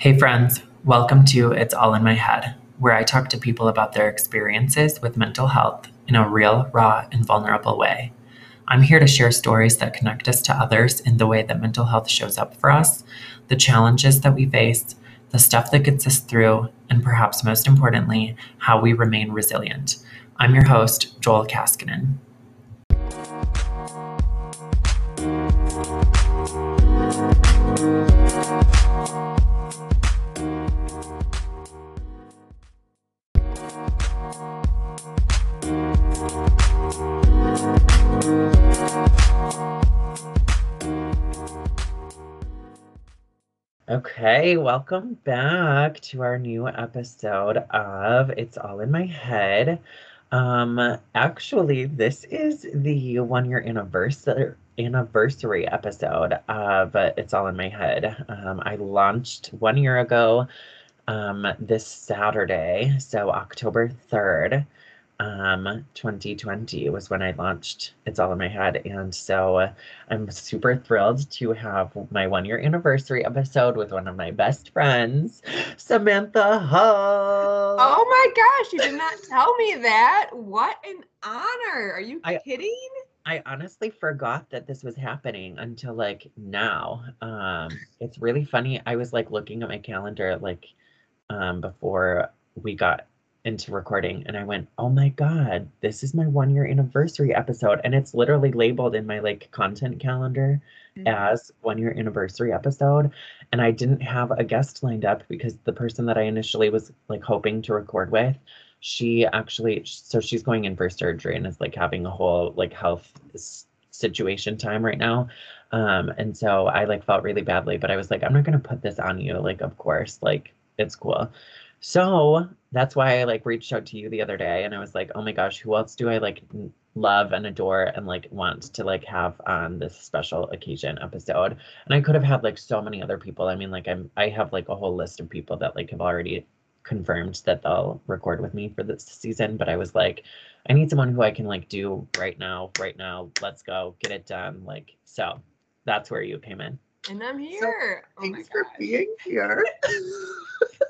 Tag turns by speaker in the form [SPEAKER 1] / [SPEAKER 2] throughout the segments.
[SPEAKER 1] Hey, friends, welcome to It's All in My Head, where I talk to people about their experiences with mental health in a real, raw, and vulnerable way. I'm here to share stories that connect us to others in the way that mental health shows up for us, the challenges that we face, the stuff that gets us through, and perhaps most importantly, how we remain resilient. I'm your host, Joel Kaskinen. Okay, welcome back to our new episode of It's All in My Head. Um, actually, this is the one year anniversary anniversary episode of It's All in My Head. Um, I launched one year ago um, this Saturday, so October 3rd um 2020 was when I launched It's All in My Head. And so uh, I'm super thrilled to have my one year anniversary episode with one of my best friends, Samantha Hull.
[SPEAKER 2] Oh my gosh, you did not tell me that. What an honor. Are you
[SPEAKER 1] I-
[SPEAKER 2] kidding?
[SPEAKER 1] I honestly forgot that this was happening until like now. Um, it's really funny. I was like looking at my calendar like um, before we got into recording and I went, "Oh my god, this is my 1 year anniversary episode." And it's literally labeled in my like content calendar
[SPEAKER 2] Mhm.
[SPEAKER 1] as 1 year anniversary episode, and I didn't have a guest lined up because the person that I initially was like hoping to record with, she actually so she's going in for surgery and is like having a whole like health situation time right now. Um and so I like felt really badly, but I was like, I'm not going to put this on you. Like of course, like it's cool. So that's why I like reached out to you the other day and I was like, oh my gosh, who else do I like love and adore and like want to like have on this special occasion episode? And I could have had like so many other people. I mean, like I'm I have like a whole list of people that like have already confirmed that they'll record with me for this season, but I was like, I need someone who I can like do right now, right now. Let's go, get it done. Like so that's where you came in.
[SPEAKER 2] And I'm here. oh my
[SPEAKER 1] Thanks for being here.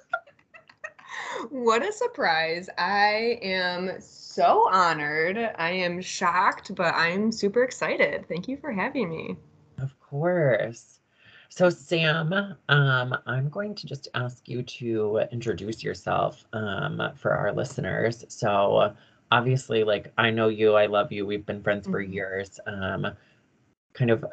[SPEAKER 2] What a surprise. I am so honored. I am shocked, but I'm super excited. Thank you for having me.
[SPEAKER 1] Of course. So, Sam, um, I'm going to just ask you to introduce yourself um, for our listeners. So, obviously, like I know you, I love you, we've been friends for
[SPEAKER 2] Mhm.
[SPEAKER 1] years. Um, kind of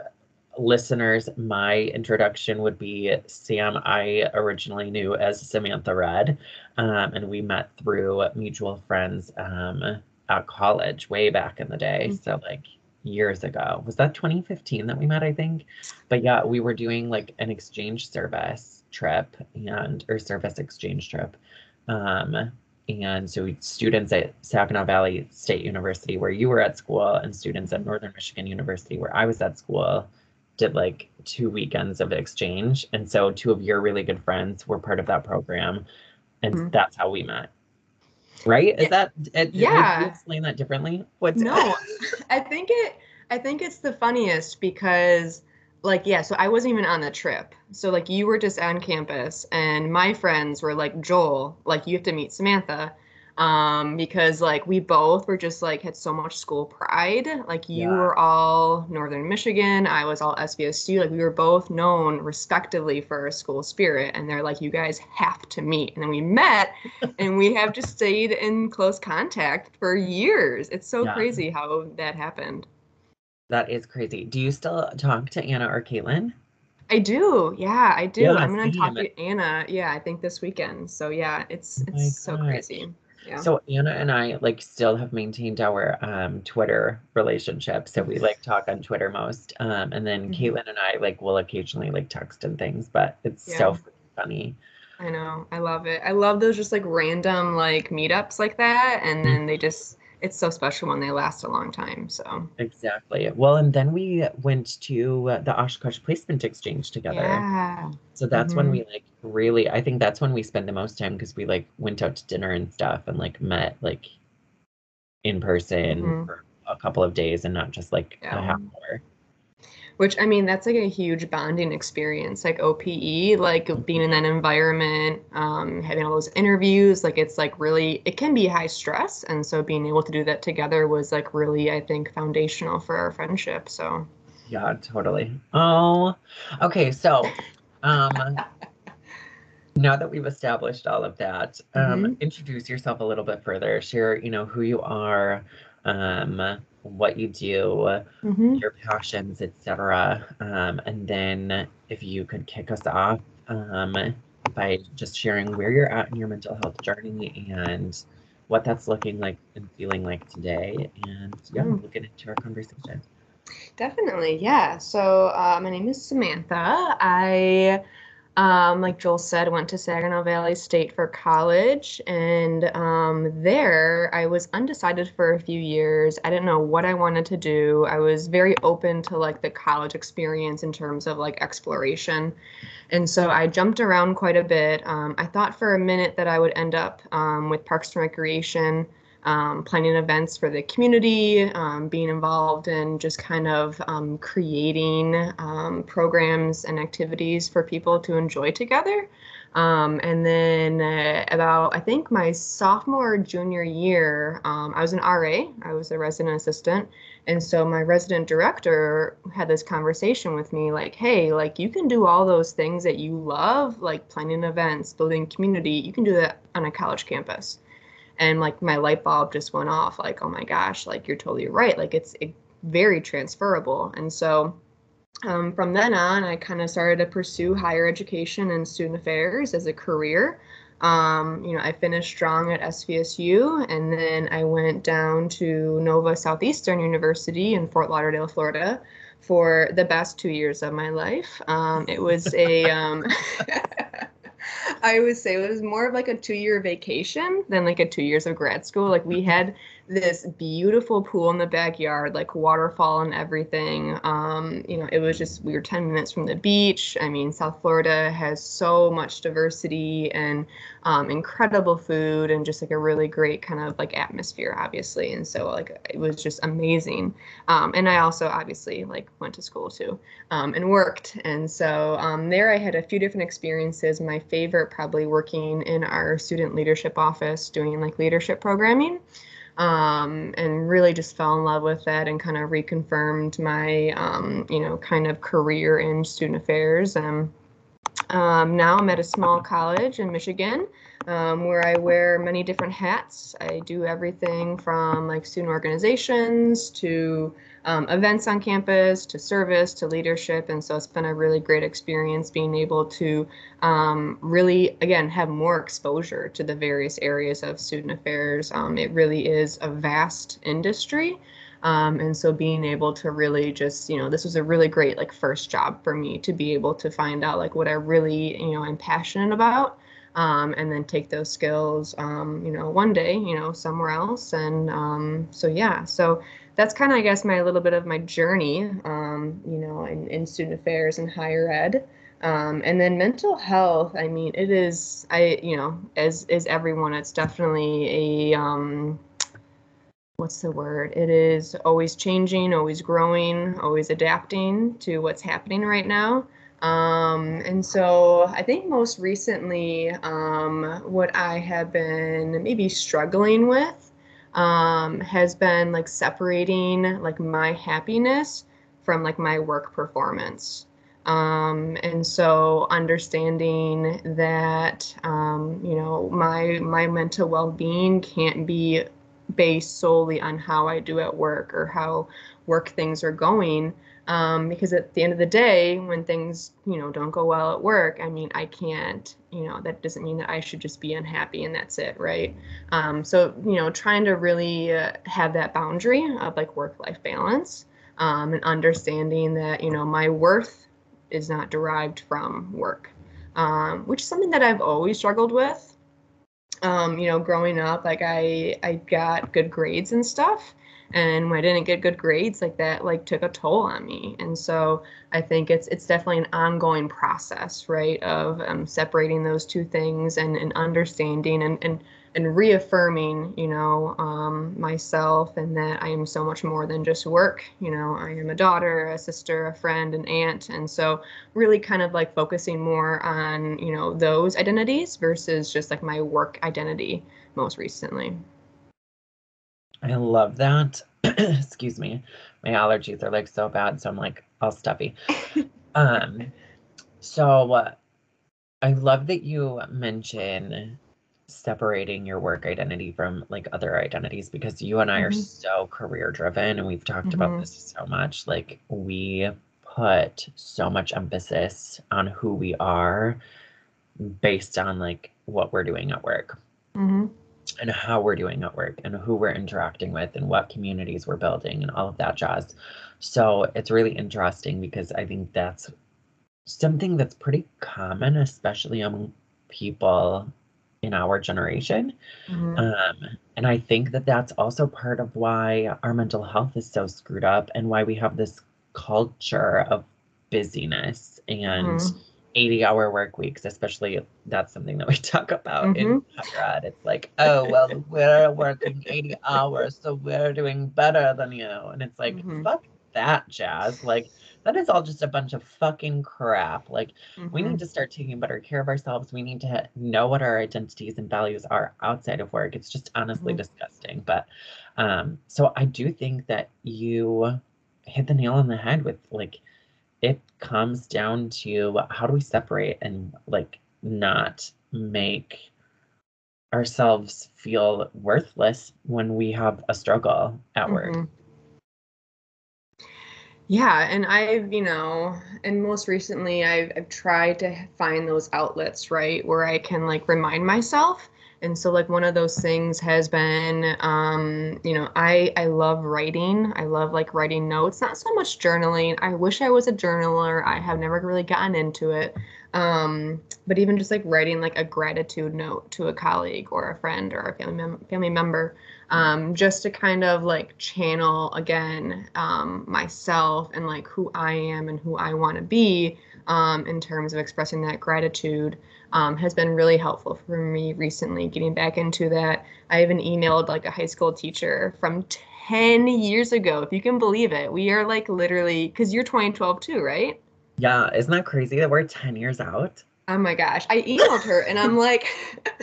[SPEAKER 1] listeners, my introduction would be Sam. I originally knew as Samantha Red, um, and we met through mutual friends um, at college way back in the day.
[SPEAKER 2] Mhm.
[SPEAKER 1] So, like years ago. Was that 2015 that we met, I think? But yeah, we were doing like an exchange service trip and or service exchange trip. Um, and so students at Saginaw Valley State University, where you were at school, and students at Northern Michigan University, where I was at school, did like two weekends of exchange. And so two of your really good friends were part of that program. And
[SPEAKER 2] Mhm.
[SPEAKER 1] that's how we met. Right? Is that it,
[SPEAKER 2] Yeah.
[SPEAKER 1] you explain that differently? What's
[SPEAKER 2] No, I think it I think it's the funniest because like yeah, so I wasn't even on the trip. So like you were just on campus and my friends were like Joel, like you have to meet Samantha. Um because like we both were just like had so much school pride. Like you
[SPEAKER 1] Yeah.
[SPEAKER 2] were all Northern Michigan, I was all SVSU. Like we were both known respectively for our school spirit and they're like you guys have to meet. And then we met and we have just stayed in close contact for years. It's so
[SPEAKER 1] Yeah.
[SPEAKER 2] crazy how that happened.
[SPEAKER 1] That is crazy. Do you still talk to Anna or Caitlin?
[SPEAKER 2] I do. Yeah, I do.
[SPEAKER 1] Yeah,
[SPEAKER 2] I'm gonna talk to Anna. Yeah, I think this weekend. So yeah, it's
[SPEAKER 1] Oh
[SPEAKER 2] it's so
[SPEAKER 1] gosh.
[SPEAKER 2] crazy. Yeah.
[SPEAKER 1] So Anna and I like still have maintained our um Twitter relationship. So we like talk on Twitter most. Um and then
[SPEAKER 2] Mhm.
[SPEAKER 1] Caitlin and I like will occasionally like text and things, but it's
[SPEAKER 2] Yeah.
[SPEAKER 1] so funny.
[SPEAKER 2] I know. I love it. I love those just like random like meetups like that, and
[SPEAKER 1] Mm-hmm.
[SPEAKER 2] then they just it's so special when they last a long time. So
[SPEAKER 1] Exactly. Well, and then we went to the Oshkosh Placement Exchange together.
[SPEAKER 2] yeah.
[SPEAKER 1] So that's when
[SPEAKER 2] Mhm.
[SPEAKER 1] we like really, I think that's when we spend the most time because we like went out to dinner and stuff and like met like in person
[SPEAKER 2] Mhm.
[SPEAKER 1] for a couple of days and not just like
[SPEAKER 2] Yeah.
[SPEAKER 1] a half hour.
[SPEAKER 2] which I mean that's like a huge bonding experience, like OPE, like being in that environment, um, having all those interviews, like it's like really it can be high stress, and so being able to do that together was like really I think foundational for our friendship. So
[SPEAKER 1] yeah, totally. Oh, okay. So, um, now that we've established all of that, um,
[SPEAKER 2] Mhm.
[SPEAKER 1] introduce yourself a little bit further. Share, you know, who you are, um, what you do,
[SPEAKER 2] Mhm.
[SPEAKER 1] your passions, etc. Um, and then if you could kick us off um, by just sharing where you're at in your mental health journey and what that's looking like and feeling like today. And yeah,
[SPEAKER 2] Mm.
[SPEAKER 1] we'll get into our conversation.
[SPEAKER 2] Definitely, yeah. So uh, my name is Samantha. I, um, like Joel said, went to Saginaw Valley State for college, and um, there I was undecided for a few years. I didn't know what I wanted to do. I was very open to like the college experience in terms of like exploration, and so I jumped around quite a bit. Um, I thought for a minute that I would end up um, with Parks and Recreation um, planning events for the community, um, being involved in just kind of um, creating um, programs and activities for people to enjoy together. Um, and then uh, about, I think my sophomore, junior year, um, I was an RA, I was a resident assistant. And so my resident director had this conversation with me like, hey, like you can do all those things that you love, like planning events, building community, you can do that on a college campus and like my light bulb just went off like oh my gosh like you're totally right like it's it, very transferable. And so um, from then on i kind of started to pursue higher education and student affairs as a career. Um, you know i finished strong at svsu and then i went down to nova southeastern university in fort lauderdale florida for the best two years of my life. Um, it was a um, I would say it was more of like a two year vacation than like a two years of grad school. Like we had this beautiful pool in the backyard, like waterfall and everything. Um, you know, it was just we were 10 minutes from the beach. I mean, South Florida has so much diversity and um, incredible food and just like a really great kind of like atmosphere, obviously. And so like it was just amazing. Um, and I also obviously like went to school too um, and worked. And so um, there I had a few different experiences. My favorite probably working in our student leadership office doing like leadership programming um, and really just fell in love with that and kind of reconfirmed my, um, you know, kind of career in student affairs. And um, now I'm at a small college in Michigan um, where I wear many different hats. I do everything from like student organizations to um, events on campus to service to leadership. And so it's been a really great experience being able to um, really, again, have more exposure to the various areas of student affairs. Um, it really is a vast industry. Um, and so being able to really just, you know, this was a really great like first job for me to be able to find out like what I really, you know, I'm passionate about. Um, and then take those skills, um, you know, one day, you know, somewhere else. And um, so, yeah, so that's kind of, I guess, my little bit of my journey, um, you know, in, in student affairs and higher ed. Um, and then mental health, I mean, it is, I, you know, as is everyone, it's definitely a, um, what's the word? It is always changing, always growing, always adapting to what's happening right now. Um, and so I think most recently, um, what I have been maybe struggling with um, has been like separating like my happiness from like my work performance. Um, and so understanding that um, you know my my mental well-being can't be based solely on how I do at work or how work things are going. Um, because at the end of the day, when things, you know, don't go well at work, I mean, I can't, you know, that doesn't mean that I should just be unhappy and that's it, right? Um, so, you know, trying to really uh, have that boundary of like work-life balance um, and understanding that, you know, my worth is not derived from work, um, which is something that I've always struggled with um, you know, growing up, like I I got good grades and stuff, and when i didn't get good grades like that like took a toll on me and so i think it's it's definitely an ongoing process right of um, separating those two things and, and understanding and, and and reaffirming, you know, um, myself and that I am so much more than just work. You know, I am a daughter, a sister, a friend, an aunt, and so really kind of like focusing more on you know those identities versus just like my work identity most recently.
[SPEAKER 1] I love that. Excuse me, my allergies are like so bad, so I'm like all stuffy. um, so uh, I love that you mention separating your work identity from like other identities because you and I mm-hmm. are so career driven and we've talked mm-hmm. about this so much. Like we put so much emphasis on who we are based on like what we're doing at work. Mm-hmm. And how we're doing at work, and who we're interacting with, and what communities we're building, and all of that jazz. So it's really interesting because I think that's something that's pretty common, especially among people in our generation. Mm-hmm. Um, and I think that that's also part of why our mental health is so screwed up and why we have this culture of busyness and mm-hmm. 80 hour work weeks, especially that's something that we talk about mm-hmm. in undergrad. It's like, oh, well, we're working 80 hours, so we're doing better than you. And it's like, mm-hmm. fuck that jazz. Like, that is all just a bunch of fucking crap. Like, mm-hmm. we need to start taking better care of ourselves. We need to know what our identities and values are outside of work. It's just honestly mm-hmm. disgusting. But um, so I do think that you hit the nail on the head with like, it comes down to how do we separate and like not make ourselves feel worthless when we have a struggle at work. Mm-hmm.
[SPEAKER 2] Yeah, and I've, you know, and most recently I've, I've tried to find those outlets, right, where I can like remind myself. And so like one of those things has been um, you know, I I love writing. I love like writing notes, not so much journaling. I wish I was a journaler. I have never really gotten into it. Um, but even just like writing like a gratitude note to a colleague or a friend or a family mem- family member um, just to kind of like channel again um, myself and like who I am and who I want to be um, in terms of expressing that gratitude um, has been really helpful for me recently getting back into that. I even emailed like a high school teacher from 10 years ago, if you can believe it. We are like literally, because you're 2012 too, right?
[SPEAKER 1] Yeah, isn't that crazy that we're 10 years out?
[SPEAKER 2] Oh my gosh. I emailed her and I'm like,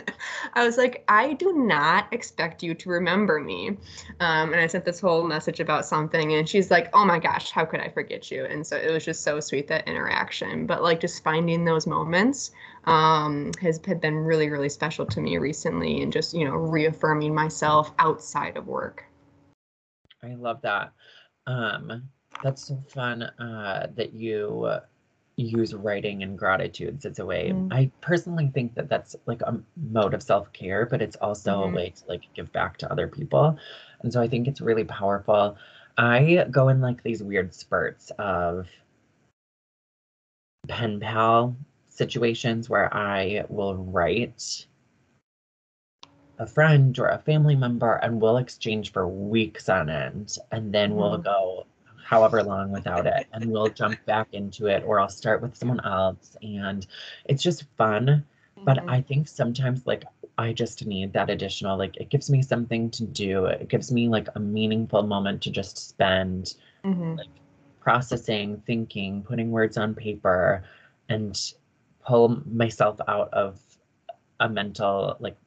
[SPEAKER 2] I was like, I do not expect you to remember me. Um, and I sent this whole message about something and she's like, oh my gosh, how could I forget you? And so it was just so sweet that interaction. But like just finding those moments um, has been really, really special to me recently and just, you know, reaffirming myself outside of work.
[SPEAKER 1] I love that. Um, that's so fun uh, that you use writing and gratitudes as a way. Mm. I personally think that that's like a mode of self care, but it's also mm-hmm. a way to like give back to other people. And so I think it's really powerful. I go in like these weird spurts of pen pal situations where I will write a friend or a family member and we'll exchange for weeks on end. And then we'll go, however long without it and we'll jump back into it or I'll start with someone else and it's just fun mm-hmm. but I think sometimes like I just need that additional like it gives me something to do it gives me like a meaningful moment to just spend mm-hmm. like processing thinking putting words on paper and pull myself out of a mental like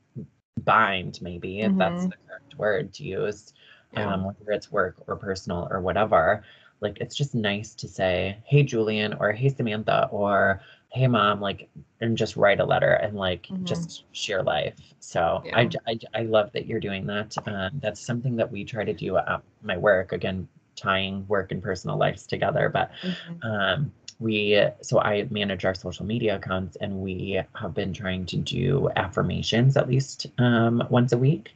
[SPEAKER 1] bind maybe mm-hmm. if that's mm-hmm. the correct word to use yeah. um, whether it's work or personal or whatever. Like it's just nice to say, "Hey, Julian," or "Hey, Samantha," or "Hey, mom," like, and just write a letter and like mm-hmm. just share life. So yeah. I, I I love that you're doing that. Uh, that's something that we try to do at my work. Again, tying work and personal lives together, but. Mm-hmm. Um, we so i manage our social media accounts and we have been trying to do affirmations at least um, once a week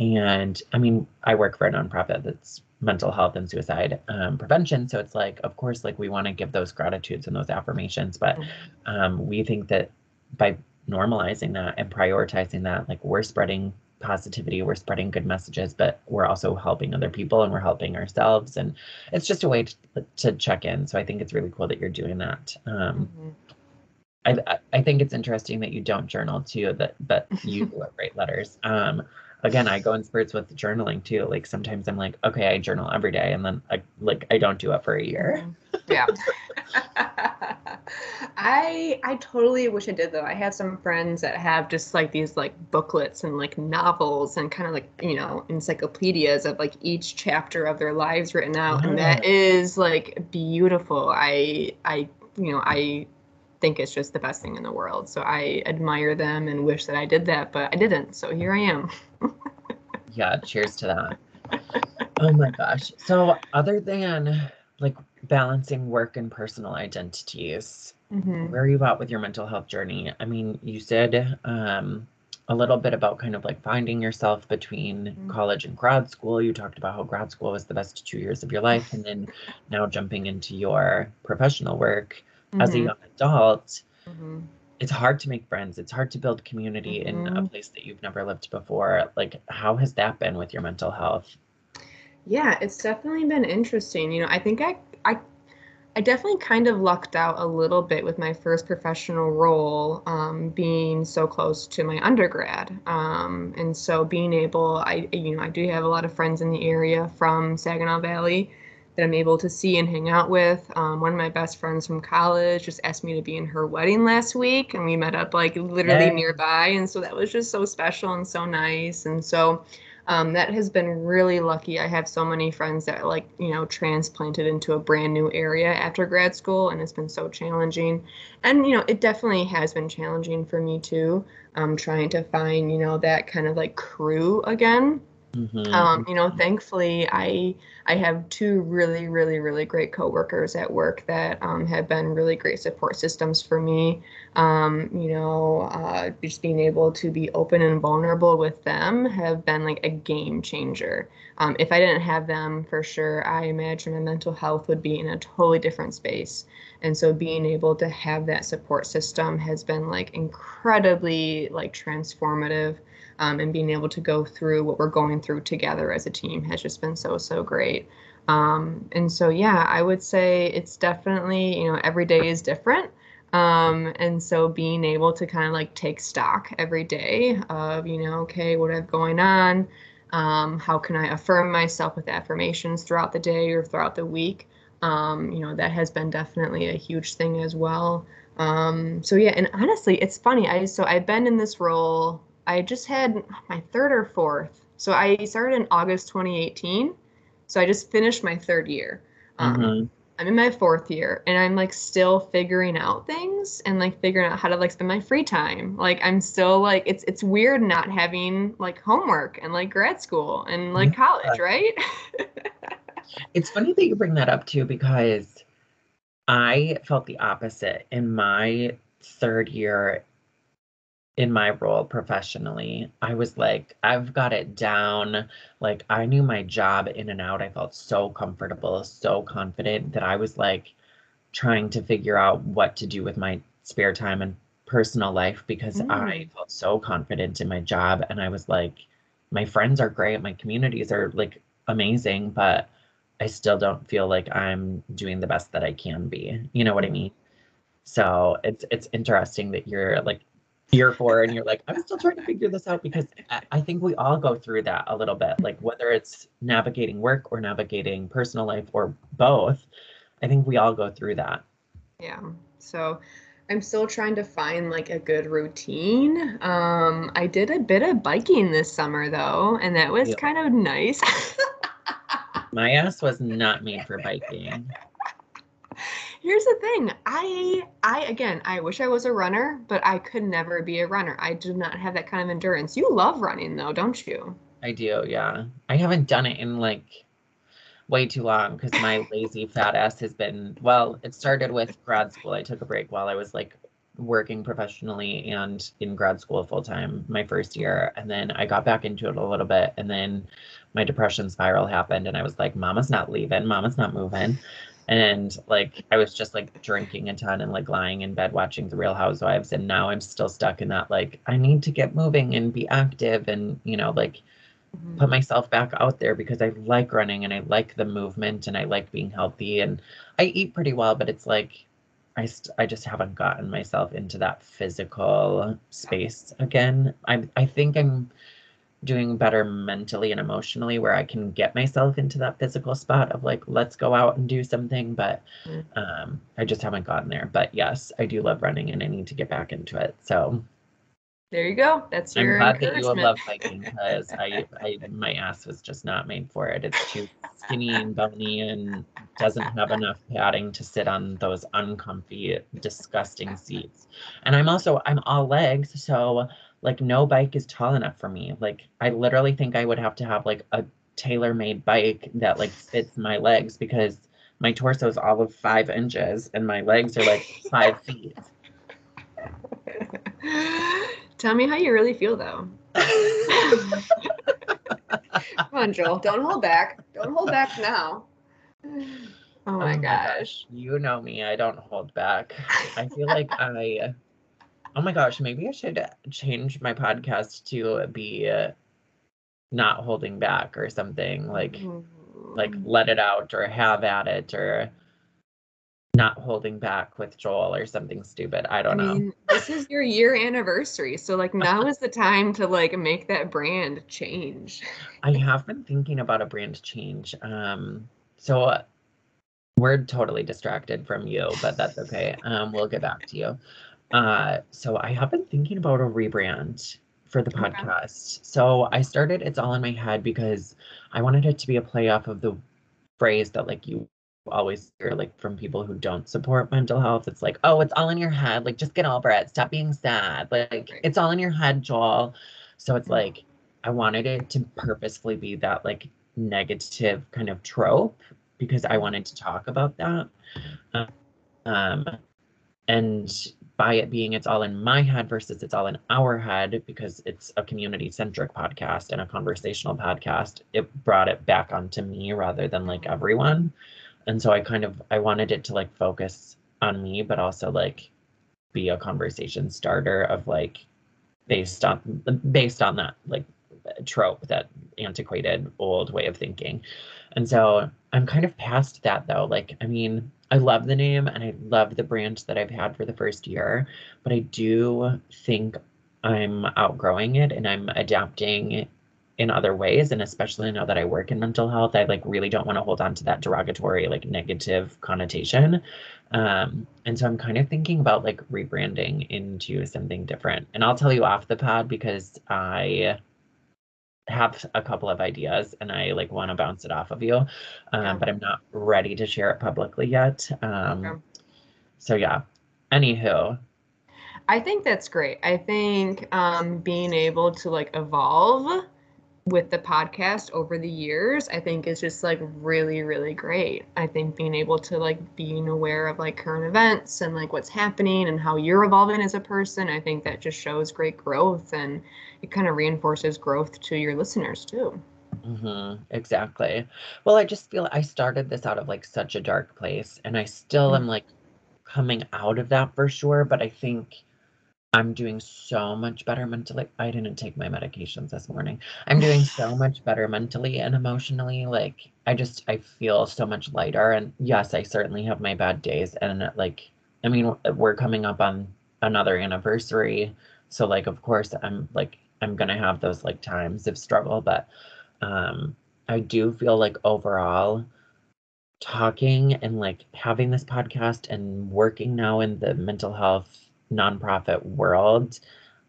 [SPEAKER 1] and I mean, I work for a nonprofit that's mental health and suicide um, prevention. So it's like, of course, like we want to give those gratitudes and those affirmations, but um, we think that by normalizing that and prioritizing that, like we're spreading positivity we're spreading good messages but we're also helping other people and we're helping ourselves. And it's just a way to, to check in. So i think it's really cool that you're doing that. Um, mm-hmm. I, I think it's interesting that you don't journal too that but you write letters. Um, again i go in spurts with journaling too. Like sometimes i'm like okay i journal every day and then i like i don't do it for a year.
[SPEAKER 2] Mm-hmm. Yeah i i totally wish i did though i have some friends that have just like these like booklets and like novels and kind of like you know encyclopedias of like each chapter of their lives written out and that mm-hmm. is like beautiful i i you know i think it's just the best thing in the world. So I admire them and wish that I did that, but I didn't. So here I am.
[SPEAKER 1] yeah, cheers to that. Oh my gosh. So other than like balancing work and personal identities, mm-hmm. where are you at with your mental health journey? I mean, you said um a little bit about kind of like finding yourself between mm-hmm. college and grad school. You talked about how grad school was the best two years of your life, and then now jumping into your professional work mm-hmm. as a mm-hmm. young adult, mm-hmm. it's hard to make friends. It's hard to build community in a mm-hmm. place that you've never lived before. Like, how has that been with your mental health?
[SPEAKER 2] Yeah, it's definitely been interesting. You know, I think I I I definitely kind of lucked out a little bit with my first professional role um, being so close to my undergrad. Um, and so being able, I, you know, I do have a lot of friends in the area from Saginaw Valley that I'm able to see and hang out with. Um, one of my best friends from college just asked me to be in her wedding last week, and we met up like literally Yay. nearby. And so that was just so special and so nice. And so um, that has been really lucky. I have so many friends that like you know transplanted into a brand new area after grad school, and it's been so challenging. And you know it definitely has been challenging for me too. Um, trying to find you know that kind of like crew again. Mm-hmm. Um, you know, thankfully, I I have two really, really, really great coworkers at work that um, have been really great support systems for me. Um, you know, uh, just being able to be open and vulnerable with them have been like a game changer. Um, if I didn't have them, for sure, I imagine my mental health would be in a totally different space. And so, being able to have that support system has been like incredibly like transformative um, and being able to go through what we're going through together as a team has just been so so great. Um, and so yeah i would say it's definitely you know every day is different. Um, and so being able to kind of like take stock every day of you know okay what i've going on? Um, how can i affirm myself with affirmations throughout the day or throughout the week um, you know that has been definitely a huge thing as well um, so yeah and honestly it's funny i so i've been in this role I just had my third or fourth. So I started in August 2018. So I just finished my third year. Um, mm-hmm. I'm in my fourth year and I'm like still figuring out things and like figuring out how to like spend my free time. Like I'm still like it's it's weird not having like homework and like grad school and like college, right?
[SPEAKER 1] it's funny that you bring that up too because I felt the opposite in my third year in my role professionally, I was like, I've got it down. Like, I knew my job in and out. I felt so comfortable, so confident that I was like trying to figure out what to do with my spare time and personal life because mm. I felt so confident in my job. And I was like, my friends are great, my communities are like amazing, but I still don't feel like I'm doing the best that I can be. You know what I mean? So it's it's interesting that you're like year four and you're like, I'm still trying to figure this out because I think we all go through that a little bit, like whether it's navigating work or navigating personal life or both. I think we all go through that.
[SPEAKER 2] Yeah. So I'm still trying to find like a good routine. Um, I did a bit of biking this summer though, and that was yep. kind of nice.
[SPEAKER 1] My ass was not made for biking.
[SPEAKER 2] Here's the thing. I i again i wish i was a runner but i could never be a runner. I do not have that kind of endurance. You love running though don't you?
[SPEAKER 1] I do yeah. I haven't done it in like way too long because my lazy fat ass has been well it started with grad school. I took a break while i was like working professionally and in grad school full time my first year and then i got back into it a little bit and then my depression spiral happened and i was like mama's not leaving mama's not moving and like I was just like drinking a ton and like lying in bed watching The Real Housewives, and now I'm still stuck in that like I need to get moving and be active and you know like
[SPEAKER 2] Mm-hmm.
[SPEAKER 1] put myself back out there because I like running and I like the movement and I like being healthy and I eat pretty well, but it's like I st- I just haven't gotten myself into that physical space again. I I think I'm doing better mentally and emotionally where I can get myself into that physical spot of like let's go out and do something, but
[SPEAKER 2] Mm.
[SPEAKER 1] um I just haven't gotten there. But yes, I do love running and I need to get back into it. So
[SPEAKER 2] There you go. That's your I'm
[SPEAKER 1] glad that you love hiking because I, I my ass was just not made for it. It's too skinny and bony and doesn't have enough padding to sit on those uncomfy, disgusting seats. And I'm also I'm all legs, so like no bike is tall enough for me. Like I literally think I would have to have like a tailor-made bike that like fits my legs because my torso is all of five inches and my legs are like five feet.
[SPEAKER 2] Tell me how you really feel, though. Come on, Joel. Don't hold back. Don't hold back now. Oh my oh gosh.
[SPEAKER 1] You know me, I don't hold back. I feel like I Oh my gosh, maybe I should change my podcast to be uh, not holding back or something like like let it out or have at it or not holding back with Joel or something stupid. I
[SPEAKER 2] I
[SPEAKER 1] don't know.
[SPEAKER 2] mean, this is your year anniversary, so like now is the time to like make that brand change.
[SPEAKER 1] I have been thinking about a brand change. Um so uh, we're totally distracted from you, but that's okay. Um we'll get back to you. Uh so I have been thinking about a rebrand for the
[SPEAKER 2] Okay.
[SPEAKER 1] podcast. So I started It's All in My Head because I wanted it to be a play off of the phrase that like you always hear like from people who don't support mental health. It's like, oh, it's all in your head. Like just get over it. Stop being sad. Like
[SPEAKER 2] Right.
[SPEAKER 1] it's all in your head, Joel. So it's
[SPEAKER 2] Mhm.
[SPEAKER 1] like I wanted it to purposefully be that like negative kind of trope because I wanted to talk about that. Um, and by it being it's all in my head versus it's all in our head because it's a community centric podcast and a conversational podcast, it brought it back onto me rather than like everyone. And so I kind of I wanted it to like focus on me, but also like be a conversation starter of like based on based on that like trope that antiquated old way of thinking and so i'm kind of past that though like i mean i love the name and i love the brand that i've had for the first year but i do think i'm outgrowing it and i'm adapting in other ways and especially now that i work in mental health i like really don't want to hold on to that derogatory like negative connotation um, and so I'm kind of thinking about like rebranding into something different. And I'll tell you off the pod because I have a couple of ideas and I like want to bounce it off of you. Um,
[SPEAKER 2] Yeah.
[SPEAKER 1] but I'm not ready to share it publicly yet. Um, so yeah. Anywho,
[SPEAKER 2] I think that's great. I think um, being able to like evolve with the podcast over the years, I think is just like really, really great. I think being able to like being aware of like current events and like what's happening and how you're evolving as a person, I think that just shows great growth and it kind of reinforces growth to your listeners too.
[SPEAKER 1] hmm exactly. Well, I just feel I started this out of like such a dark place and I still
[SPEAKER 2] Mhm.
[SPEAKER 1] am like coming out of that for sure, but I think I'm doing so much better mentally. I didn't take my medications this morning. I'm doing so much better mentally and emotionally. Like I just I feel so much lighter. And yes, I certainly have my bad days. And like I mean, we're coming up on another anniversary, so like of course I'm like I'm gonna have those like times of struggle, but um I do feel like overall talking and like having this podcast and working now in the mental health nonprofit world,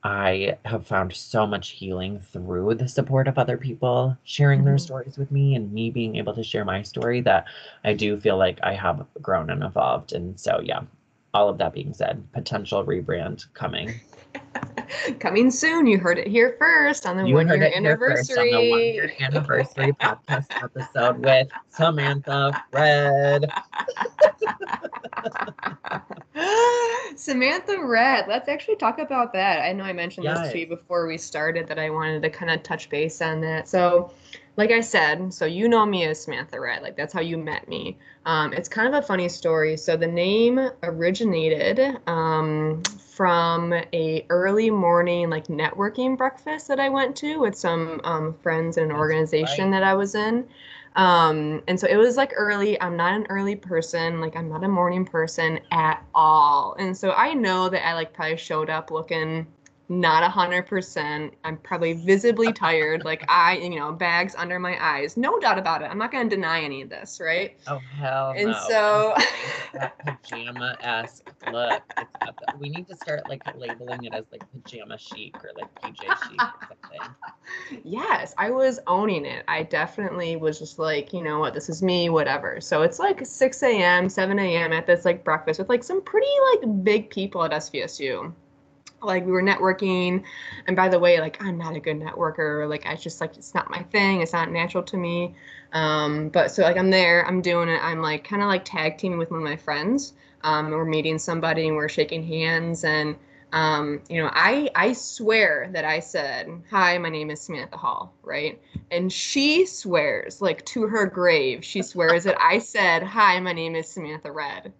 [SPEAKER 1] I have found so much healing through the support of other people sharing their
[SPEAKER 2] Mhm.
[SPEAKER 1] stories with me and me being able to share my story that I do feel like I have grown and evolved. And so, yeah, all of that being said, potential rebrand coming.
[SPEAKER 2] Coming soon. You heard it here first on the
[SPEAKER 1] You
[SPEAKER 2] one
[SPEAKER 1] heard
[SPEAKER 2] year
[SPEAKER 1] it here first on the one year
[SPEAKER 2] anniversary.
[SPEAKER 1] anniversary podcast episode with Samantha Red.
[SPEAKER 2] Samantha Red. Let's actually talk about that. I know I mentioned this to you before we started that I wanted to kind of touch base on that. So, like I said, so you know me as Samantha Red. Like that's how you met me. Um, it's kind of a funny story. So the name originated um, from a early morning like networking breakfast that I went to with some um, friends in an organization right. that I was in. Um, and so it was like early. I'm not an early person. Like I'm not a morning person at all. And so I know that I like probably showed up looking not a hundred percent. I'm probably visibly tired. Like I, you know, bags under my eyes. No doubt about it. I'm not going to deny any of this, right?
[SPEAKER 1] Oh hell
[SPEAKER 2] and
[SPEAKER 1] no.
[SPEAKER 2] so
[SPEAKER 1] pajama esque look. We need to start like labeling it as like pajama chic or like PJ chic or something.
[SPEAKER 2] Yes, I was owning it. I definitely was just like, you know what, this is me, whatever. So it's like 6 a.m., 7 a.m. at this like breakfast with like some pretty like big people at SVSU like we were networking and by the way like i'm not a good networker like i just like it's not my thing it's not natural to me. Um, but so like i'm there i'm doing it i'm like kind of like tag teaming with one of my friends um, we're meeting somebody and we're shaking hands and um, you know i i swear that i said hi my name is samantha hull right? And she swears like to her grave she swears that i said hi my name is samantha red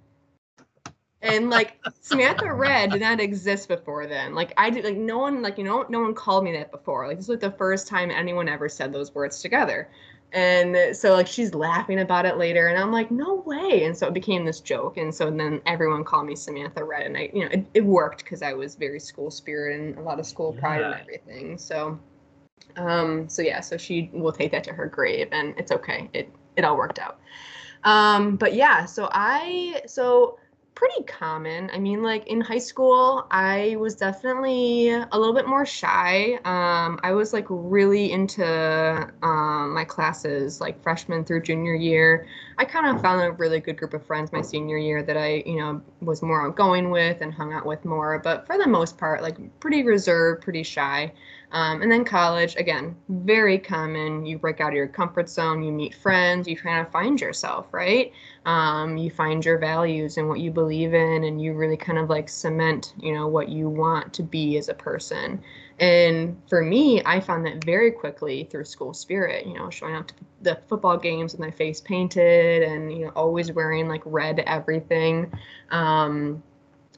[SPEAKER 2] and like Samantha Red did not exist before then. Like I did, like no one, like you know, no one called me that before. Like this was like the first time anyone ever said those words together. And so like she's laughing about it later, and I'm like, no way. And so it became this joke, and so then everyone called me Samantha Red, and I, you know, it, it worked because I was very school spirit and a lot of school pride yeah. and everything. So, um, so yeah, so she will take that to her grave, and it's okay. It it all worked out. Um, but yeah, so I so pretty common. I mean, like in high school, I was definitely a little bit more shy. Um, I was like really into um, my classes, like freshman through junior year. I kind of found a really good group of friends my senior year that I, you know, was more outgoing with and hung out with more. But for the most part, like pretty reserved, pretty shy. Um, and then college, again, very common. You break out of your comfort zone, you meet friends, you kind of find yourself, right? Um, you find your values and what you believe in, and you really kind of like cement, you know, what you want to be as a person. And for me, I found that very quickly through school spirit, you know, showing up to the football games with my face painted and, you know, always wearing like red everything. Um,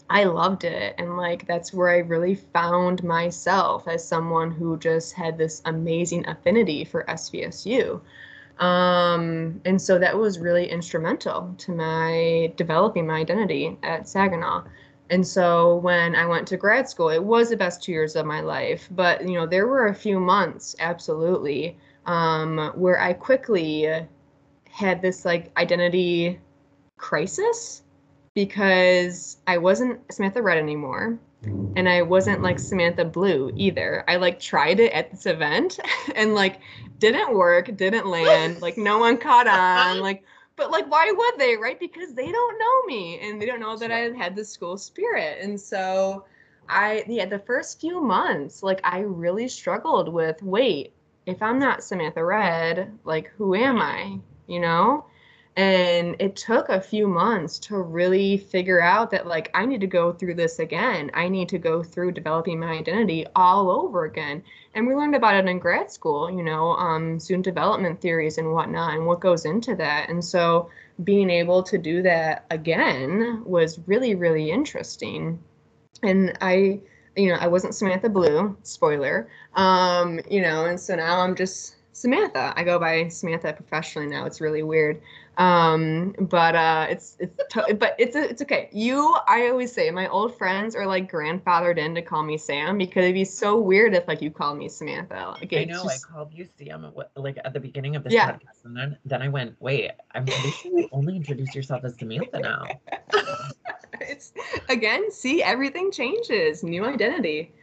[SPEAKER 2] I loved it. And like that's where I really found myself as someone who just had this amazing affinity for SVSU. Um, and so that was really instrumental to my developing my identity at Saginaw. And so when I went to grad school, it was the best two years of my life. But you know, there were a few months, absolutely, um, where I quickly had this like identity crisis because I wasn't Samantha Red anymore and I wasn't like Samantha Blue either. I like tried it at this event and like didn't work, didn't land, like no one caught on, like but like why would they, right? Because they don't know me and they don't know that I had the school spirit. And so I yeah, the first few months, like I really struggled with wait, if I'm not Samantha Red, like who am I? You know? And it took a few months to really figure out that like i need to go through this again. I need to go through developing my identity all over again. And we learned about it in grad school you know um, student development theories and whatnot and what goes into that. And so being able to do that again was really really interesting. And i you know i wasn't samantha blue spoiler um, you know and so now i'm just samantha. I go by samantha professionally now. It's really weird um but uh it's it's to- but it's it's okay. You i always say my old friends are like grandfathered in to call me sam because it'd be so weird if like you called me samantha. Like
[SPEAKER 1] i know just... i called you sam like at the beginning of this yeah. podcast and then then i went wait i'm pretty sure you only introduce yourself as samantha now.
[SPEAKER 2] It's again see everything changes new identity.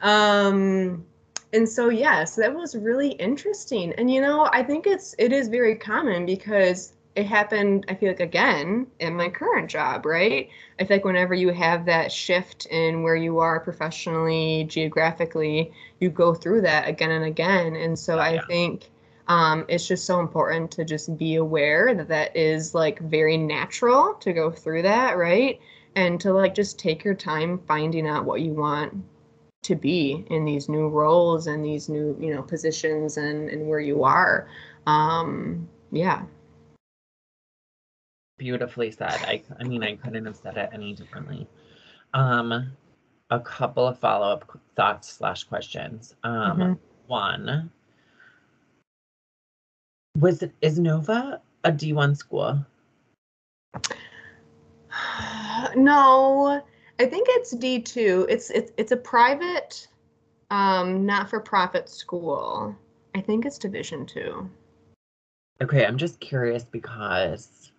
[SPEAKER 2] Um and so yeah so that was really interesting. And you know i think it's it is very common because it happened i feel like again in my current job right? I feel like whenever you have that shift in where you are professionally geographically you go through that again and again. And so yeah. i think um, it's just so important to just be aware that that is like very natural to go through that right? And to like just take your time finding out what you want to be in these new roles and these new you know positions and and where you are. Um yeah
[SPEAKER 1] beautifully said. I i mean i couldn't have said it any differently. Um a couple of follow-up thoughts slash questions. Um
[SPEAKER 2] Mhm.
[SPEAKER 1] one was it is nova a d1 school?
[SPEAKER 2] No i think it's d2 it's it's it's a private um not-for-profit school. I think it's division 2
[SPEAKER 1] Okay, I'm just curious because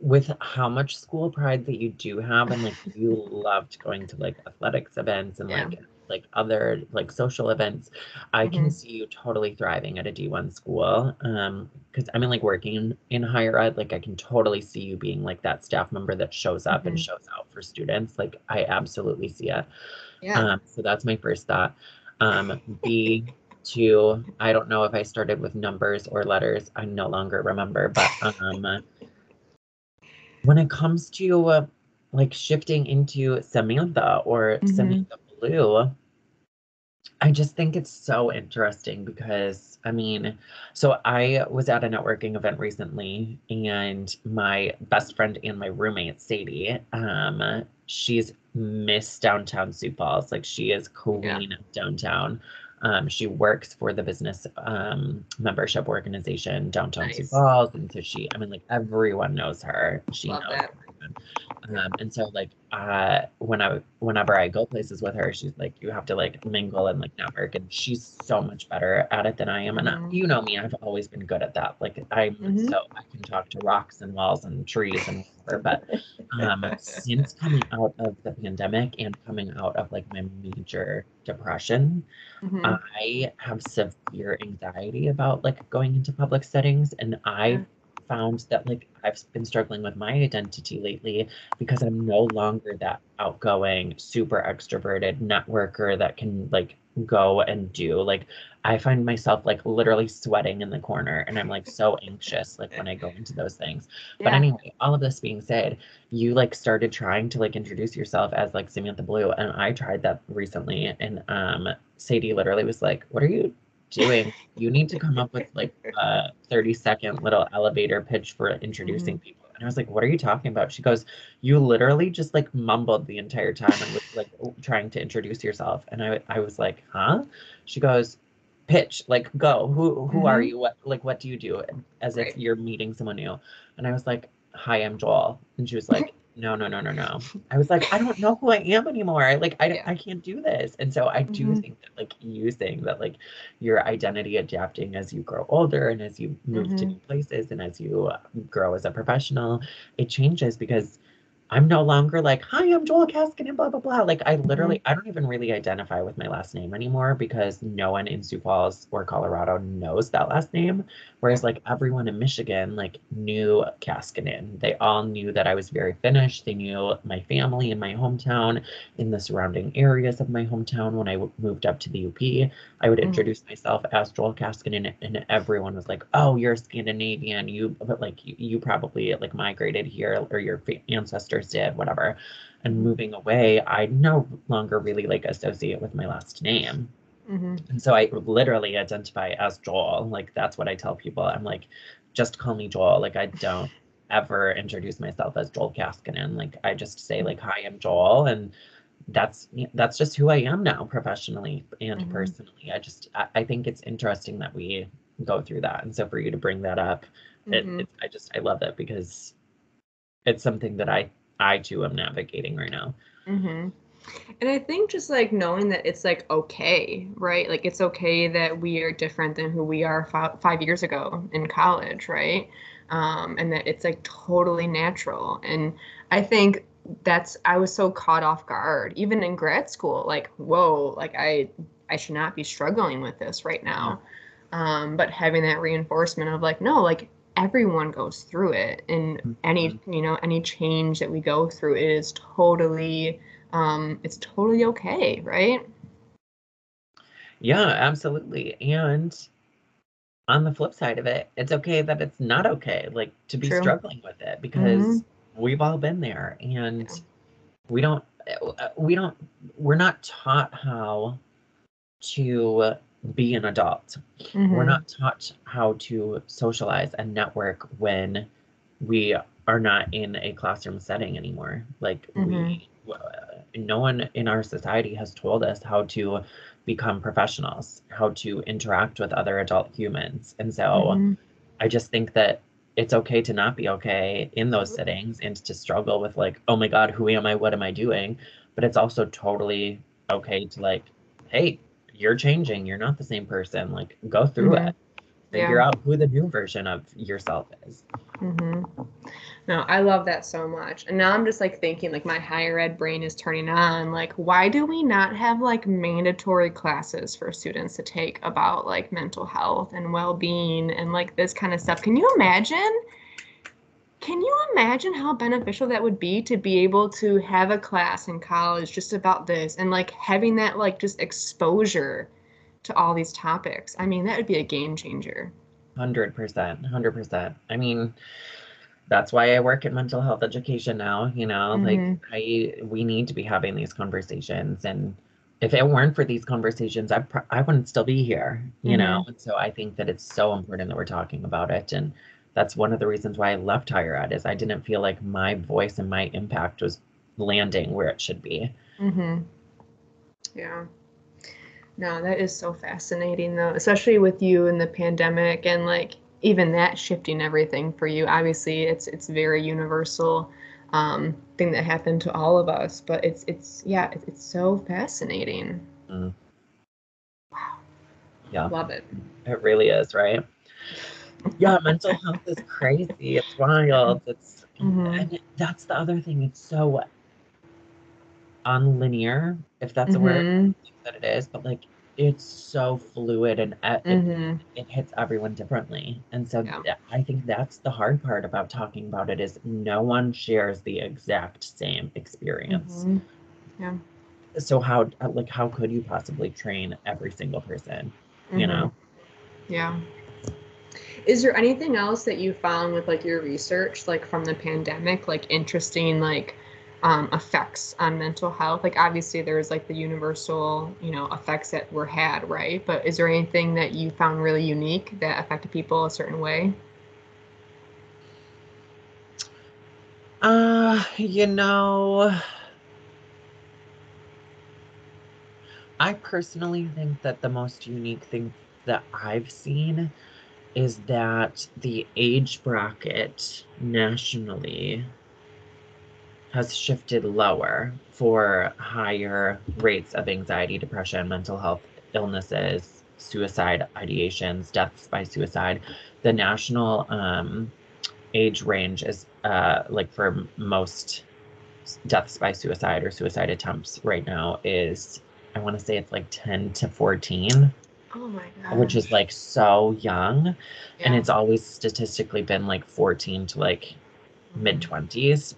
[SPEAKER 1] with how much school pride that you do have and like you loved going to like athletics events and
[SPEAKER 2] Yeah.
[SPEAKER 1] like like other like social events, I can
[SPEAKER 2] Mhm.
[SPEAKER 1] see you totally thriving at a D1 school. Um because I mean like working in higher ed, like I can totally see you being like that staff member that shows up and
[SPEAKER 2] Mhm.
[SPEAKER 1] shows out for students. Like I absolutely see it.
[SPEAKER 2] yeah
[SPEAKER 1] Um, so that's my first thought. Um, B, two, I don't know if I started with numbers or letters. I no longer remember. But um, when it comes to uh, like shifting into Samantha or
[SPEAKER 2] Mhm.
[SPEAKER 1] Samantha Blue, I just think it's so interesting because I mean, so I was at a networking event recently, and my best friend and my roommate Sadie, um, she's Miss Downtown Sioux Falls, like she is queen of downtown. Um, she works for the business um, membership organization Downtown Sioux Falls, and so she, I mean, like everyone knows her. She
[SPEAKER 2] Love
[SPEAKER 1] knows
[SPEAKER 2] that.
[SPEAKER 1] Um, and so like uh when I whenever I go places with her, she's like, you have to like mingle and like network, and she's so much better at it than I am. And I-
[SPEAKER 2] Mhm.
[SPEAKER 1] you know me, I've always been good at that. Like I'm
[SPEAKER 2] Mhm.
[SPEAKER 1] so I can talk to rocks and walls and trees and whatever. But um, since coming out of the pandemic and coming out of like my major depression,
[SPEAKER 2] Mhm.
[SPEAKER 1] I have severe anxiety about like going into public settings, and I've found that like I've been struggling with my identity lately because I'm no longer that outgoing, super extroverted networker that can like go and do like I find myself like literally sweating in the corner and I'm like so anxious like when I go into those things. But anyway, all of this being said, you like started trying to like introduce yourself as like Samantha Blue and I tried that recently and um Sadie literally was like, "What are you doing? You need to come up with like a 30 second little elevator pitch for introducing people." And I was like, "What are you talking about?" She goes, "You literally just like mumbled the entire time and was like trying to introduce yourself." And I I was like, "Huh?" She goes, "Pitch, like go. Who who are
[SPEAKER 2] Mhm.
[SPEAKER 1] you? What like what do you do?" As if you're meeting someone new. And I was like, "Hi, I'm Joel." And she was like, "No, no, no, no, no." I was like, "I don't know who I am anymore. Like I
[SPEAKER 2] Yeah.
[SPEAKER 1] I can't do this." And so I do
[SPEAKER 2] Mhm.
[SPEAKER 1] think that like you saying that like your identity adapting as you grow older and as you move to
[SPEAKER 2] Mhm.
[SPEAKER 1] new places and as you uh, grow as a professional, it changes because I'm no longer like, hi, I'm Joel Kaskin and blah, blah, blah. Like, I mm-hmm. literally, I don't even really identify with my last name anymore because no one in Sioux Falls or Colorado knows that last name. Whereas, like, everyone in Michigan, like, knew Kaskinen. They all knew that I was very Finnish. They knew my family in my hometown, in the surrounding areas of my hometown. When I w- moved up to the UP, I would
[SPEAKER 2] Mhm.
[SPEAKER 1] introduce myself as Joel Kaskinen, and everyone was like, oh, you're Scandinavian. You, but like, you, you probably like migrated here or your ancestors did, whatever. And moving away, I no longer really like associate with my last name.
[SPEAKER 2] Mhm.
[SPEAKER 1] And so I literally identify as Joel. Like that's what I tell people. I'm like, just call me Joel. Like I don't ever introduce myself as Joel Kaskinen. Like I just say like, hi, I'm Joel, and that's that's just who I am now, professionally and
[SPEAKER 2] Mhm.
[SPEAKER 1] personally. I just I, I think it's interesting that we go through that, and so for you to bring that up, it,
[SPEAKER 2] Mhm.
[SPEAKER 1] it I just I love it because it's something that I I too am navigating right now.
[SPEAKER 2] hmm And I think just like knowing that it's like okay, right? Like it's okay that we are different than who we are fi- five years ago in college, right? Um, and that it's like totally natural. And I think that's I was so caught off guard, even in grad school. Like, whoa, like I I should not be struggling with this right now. Um, but having that reinforcement of like, no, like everyone goes through it, and any you know any change that we go through, is totally um, it's totally okay, right?
[SPEAKER 1] Yeah, absolutely. And on the flip side of it, it's okay that it's not okay, like to be
[SPEAKER 2] True.
[SPEAKER 1] struggling with it because we've all been there and we don't uh, we don't we're not taught how to be an adult.
[SPEAKER 2] Mm-hmm.
[SPEAKER 1] We're not taught how to socialize and network when we are not in a classroom setting anymore. Like we, uh, no one in our society has told us how to become professionals, how to interact with other adult humans. And so
[SPEAKER 2] Mhm.
[SPEAKER 1] I just think that it's okay to not be okay in those settings and to struggle with like, oh my God, who am I? What am I doing? But it's also totally okay to like, hey, you're changing. You're not the same person. Like, go through
[SPEAKER 2] Mhm.
[SPEAKER 1] it. Figure
[SPEAKER 2] Yeah.
[SPEAKER 1] out who the new version of yourself is.
[SPEAKER 2] Hmm No, I love that so much. And now I'm just like thinking, like, my higher ed brain is turning on. Like, why do we not have like mandatory classes for students to take about like mental health and well being and like this kind of stuff? Can you imagine? Can you imagine how beneficial that would be to be able to have a class in college just about this and like having that like just exposure to all these topics? I mean, that would be a game changer.
[SPEAKER 1] Hundred percent, hundred percent. I mean, that's why I work in mental health education now. You know,
[SPEAKER 2] Mhm.
[SPEAKER 1] like I, we need to be having these conversations, and if it weren't for these conversations, I, pr- I wouldn't still be here. You know, and so I think that it's so important that we're talking about it, and that's one of the reasons why I left higher ed is I didn't feel like my voice and my impact was landing where it should be.
[SPEAKER 2] Mm-hmm. Yeah. No, that is so fascinating though, especially with you and the pandemic and like even that shifting everything for you. Obviously, it's it's very universal um, thing that happened to all of us, but it's it's yeah, it's, it's so fascinating.
[SPEAKER 1] Mm.
[SPEAKER 2] Wow,
[SPEAKER 1] Yeah,
[SPEAKER 2] love it.
[SPEAKER 1] it really is, right? Yeah, mental health is crazy. It's wild. It's
[SPEAKER 2] Mhm.
[SPEAKER 1] and that's the other thing. It's so unlinear, if that's a word
[SPEAKER 2] Mhm,
[SPEAKER 1] that it is, but like it's so fluid and it,
[SPEAKER 2] mhm,
[SPEAKER 1] it hits everyone differently. And so
[SPEAKER 2] Yeah.
[SPEAKER 1] th- I think that's the hard part about talking about it is no one shares the exact same experience.
[SPEAKER 2] mhm. Yeah.
[SPEAKER 1] So how like how could you possibly train every single person? You
[SPEAKER 2] mhm.
[SPEAKER 1] know?
[SPEAKER 2] Yeah. Is there anything else that you found with like your research, like from the pandemic, like interesting like um, effects on mental health? Like obviously there's like the universal, you know, effects that were had, right? But is there anything that you found really unique that affected people a certain way?
[SPEAKER 1] Uh, you know, I personally think that the most unique thing that I've seen is that the age bracket nationally has shifted lower for higher rates of anxiety, depression, mental health illnesses, suicide ideations, deaths by suicide. The national um, age range is uh, like for most deaths by suicide or suicide attempts right now is I want to say it's like 10 to 14,
[SPEAKER 2] Oh my god.
[SPEAKER 1] which is like so young. And it's always statistically been like 14 to like mid 20s.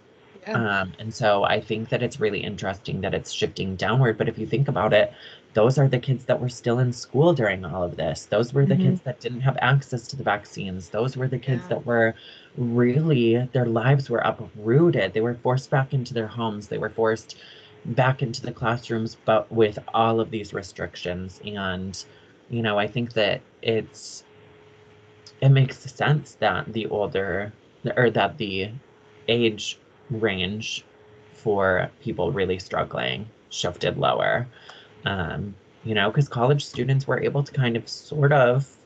[SPEAKER 2] Yeah.
[SPEAKER 1] Um, and so I think that it's really interesting that it's shifting downward. But if you think about it, those are the kids that were still in school during all of this. Those were the
[SPEAKER 2] Mhm.
[SPEAKER 1] kids that didn't have access to the vaccines. Those were the kids
[SPEAKER 2] Yeah.
[SPEAKER 1] that were really, their lives were uprooted. They were forced back into their homes. They were forced back into the classrooms, but with all of these restrictions. And, you know, I think that it's, it makes sense that the older, or that the age range for people really struggling shifted lower. Um, you know, because college students were able to kind of sort of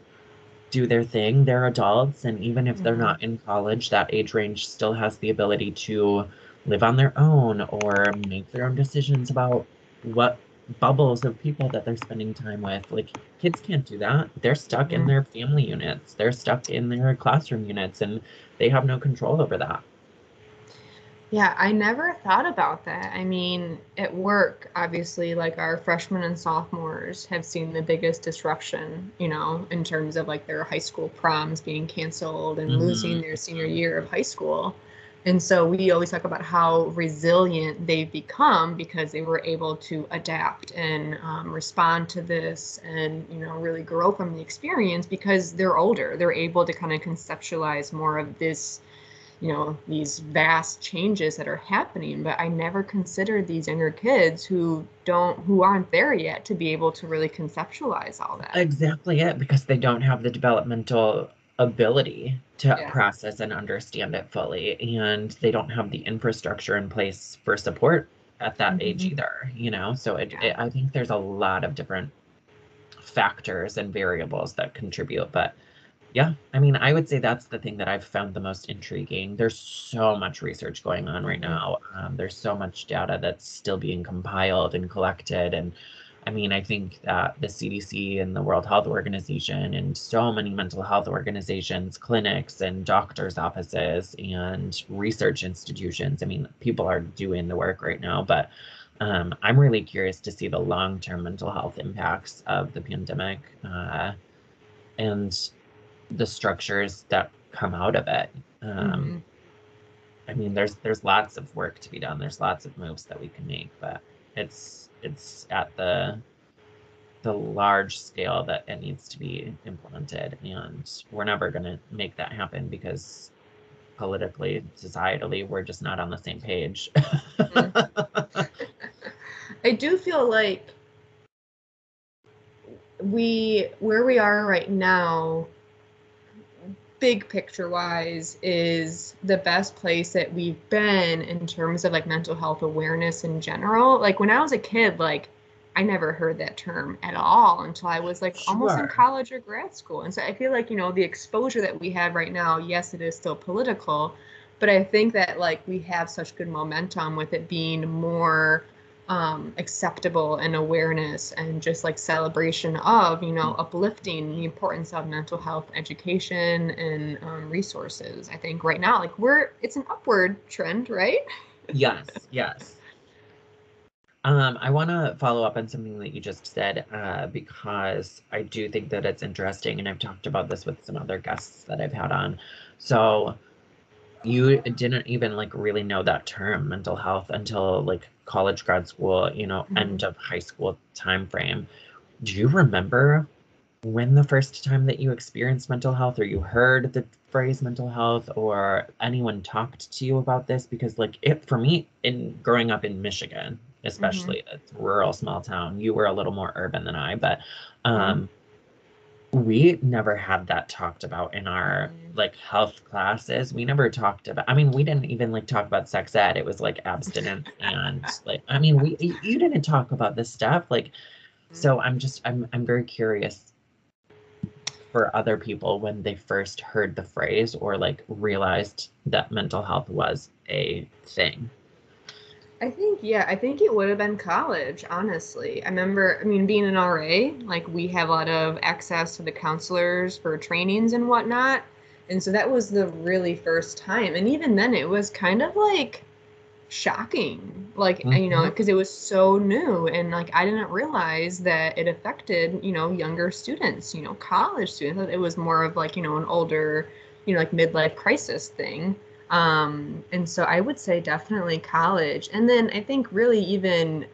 [SPEAKER 1] do their thing. They're adults, and even if they're
[SPEAKER 2] Mhm.
[SPEAKER 1] not in college, that age range still has the ability to live on their own or make their own decisions about what bubbles of people that they're spending time with. Like kids can't do that. They're stuck in their family units. They're stuck in their classroom units and they have no control over that.
[SPEAKER 2] Yeah, I never thought about that. I mean, at work, obviously, like our freshmen and sophomores have seen the biggest disruption, you know, in terms of like their high school proms being canceled and losing
[SPEAKER 1] Mhm.
[SPEAKER 2] their senior year of high school. And so we always talk about how resilient they've become because they were able to adapt and um, respond to this and, you know, really grow from the experience because they're older. They're able to kind of conceptualize more of this you know these vast changes that are happening but i never considered these younger kids who don't who aren't there yet to be able to really conceptualize all that
[SPEAKER 1] exactly it because they don't have the developmental ability to yeah. process and understand it fully and they don't have the infrastructure in place for support at that mm-hmm. age either you know so it, yeah. it, i think there's a lot of different factors and variables that contribute but yeah, I mean, I would say that's the thing that I've found the most intriguing. There's so much research going on right now. Um, there's so much data that's still being compiled and collected. And I mean, I think that the CDC and the World Health Organization and so many mental health organizations, clinics, and doctors' offices and research institutions, I mean, people are doing the work right now. But um, I'm really curious to see the long term mental health impacts of the pandemic. Uh, and the structures that come out of it. Um, mm-hmm. I mean, there's there's lots of work to be done. There's lots of moves that we can make, but it's it's at the the large scale that it needs to be implemented, and we're never going to make that happen because politically, societally, we're just not on the same page.
[SPEAKER 2] mm-hmm. I do feel like we where we are right now big picture wise is the best place that we've been in terms of like mental health awareness in general like when i was a kid like i never heard that term at all until i was like sure. almost in college or grad school and so i feel like you know the exposure that we have right now yes it is still political but i think that like we have such good momentum with it being more um, acceptable and awareness and just like celebration of you know uplifting the importance of mental health education and um, resources. I think right now like we're it's an upward trend right?
[SPEAKER 1] Yes yes. Um, I want to follow up on something that you just said uh, because I do think that it's interesting, and I've talked about this with some other guests that I've had on. So, you didn't even like really know that term mental health until like college grad school you know mm-hmm. end of high school time frame do you remember when the first time that you experienced mental health or you heard the phrase mental health or anyone talked to you about this because like it for me in growing up in michigan especially mm-hmm. a rural small town you were a little more urban than i but mm-hmm. um mm-hmm we never had that talked about in our mm. Like health classes. We never talked about I mean, we didn't even like talk about sex ed. It was like abstinence and like I mean, we you didn't talk about this stuff. Like so mm. I'm just I'm I'm very curious for other people when they first heard the phrase or like realized that mental health was a thing.
[SPEAKER 2] I think, yeah, I think it would have been college, honestly. I remember, I mean, being an RA, like we have a lot of access to the counselors for trainings and whatnot. And so that was the really first time. And even then, it was kind of like shocking, like, mm-hmm. you know, because mm-hmm. it was so new. And like, I didn't realize that it affected, you know, younger students, you know, college students. It was more of like, you know, an older, you know, like midlife crisis thing. Um, and so I would say definitely college. And then I think really even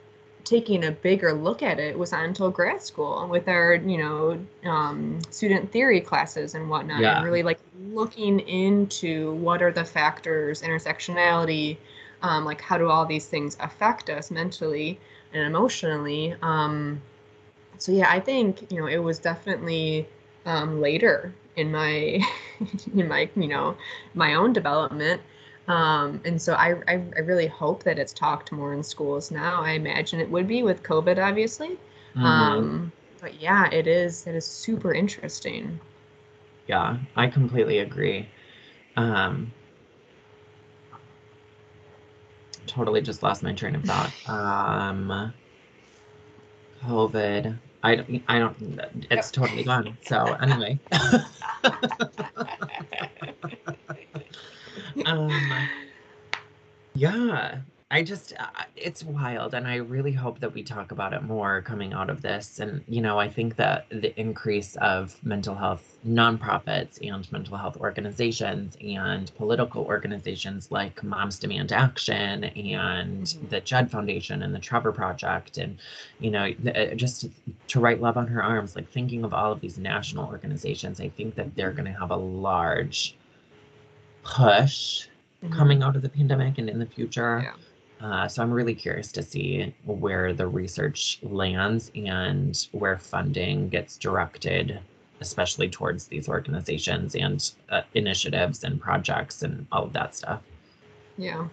[SPEAKER 2] taking a bigger look at it was until grad school with our, you know, um, student theory classes and whatnot. Yeah. And really like looking into what are the factors, intersectionality, um, like how do all these things affect us mentally and emotionally. Um, so yeah, I think, you know, it was definitely um, later in my in my you know my own development um, and so I, I, I really hope that it's talked more in schools now i imagine it would be with covid obviously mm-hmm. um, but yeah it is it is super interesting
[SPEAKER 1] yeah i completely agree um, totally just lost my train of thought um, covid I don't, I don't, it's totally gone. So anyway. um, yeah, I just, uh, it's wild. And I really hope that we talk about it more coming out of this. And, you know, I think that the increase of mental health nonprofits and mental health organizations and political organizations like Moms Demand Action and mm-hmm. the Jed Foundation and the Trevor Project, and, you know, uh, just to write Love on Her Arms, like thinking of all of these national organizations, I think that they're going to have a large push
[SPEAKER 2] Mhm.
[SPEAKER 1] coming out of the pandemic and in the future.
[SPEAKER 2] Yeah.
[SPEAKER 1] Uh, so I'm really curious to see where the research lands and where funding gets directed, especially towards these organizations and uh, initiatives and projects and all of that stuff.
[SPEAKER 2] Yeah.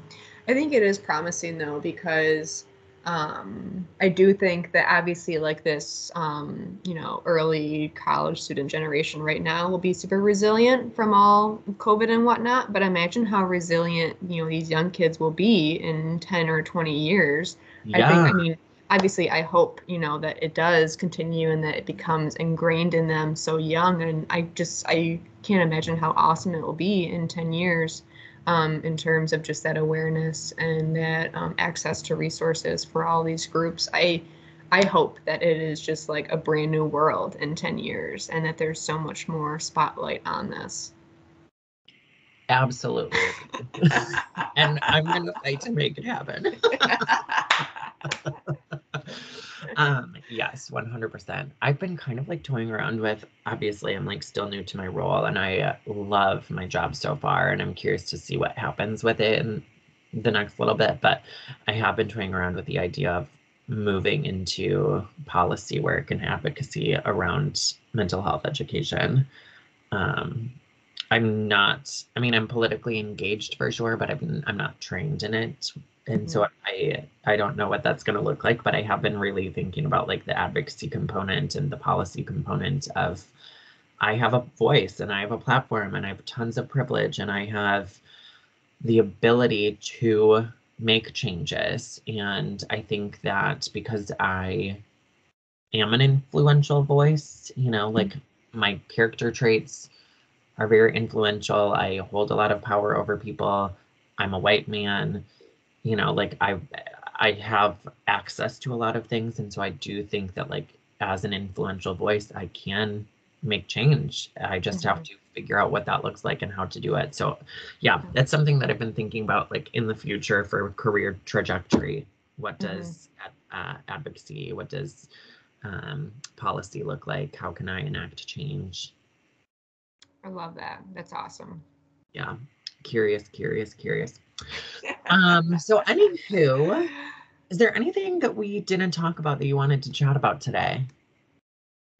[SPEAKER 2] I think it is promising though because um, I do think that obviously like this um, you know early college student generation right now will be super resilient from all COVID and whatnot. But imagine how resilient you know these young kids will be in ten or twenty years. I think I mean obviously I hope you know that it does continue and that it becomes ingrained in them so young. And I just I can't imagine how awesome it will be in ten years um, in terms of just that awareness and that um, access to resources for all these groups. I I hope that it is just like a brand new world in 10 years and that there's so much more spotlight on this.
[SPEAKER 1] Absolutely. and I'm going to fight to make it happen. um yes 100% i've been kind of like toying around with obviously i'm like still new to my role and i uh, love my job so far and i'm curious to see what happens with it in the next little bit but i have been toying around with the idea of moving into policy work and advocacy around mental health education. Um i'm not i mean i'm politically engaged for sure but i'm, I'm not trained in it and so mm-hmm. i i don't know what that's going to look like but i have been really thinking about like the advocacy component and the policy component of i have a voice and i have a platform and i have tons of privilege and i have the ability to make changes. And i think that because i am an influential voice you know like mm-hmm. my character traits are very influential. I hold a lot of power over people. I'm a white man you know like i i have access to a lot of things and so i do think that like as an influential voice i can make change i just have
[SPEAKER 2] Mhm.
[SPEAKER 1] to figure out what that looks like and how to do it so yeah that's something that i've been thinking about like in the future for career trajectory what
[SPEAKER 2] Mhm.
[SPEAKER 1] does uh, advocacy what does um, policy look like how can i enact change
[SPEAKER 2] I love that. That's awesome.
[SPEAKER 1] yeah curious curious curious um so anywho Is there anything that we didn't talk about that you wanted to chat about today?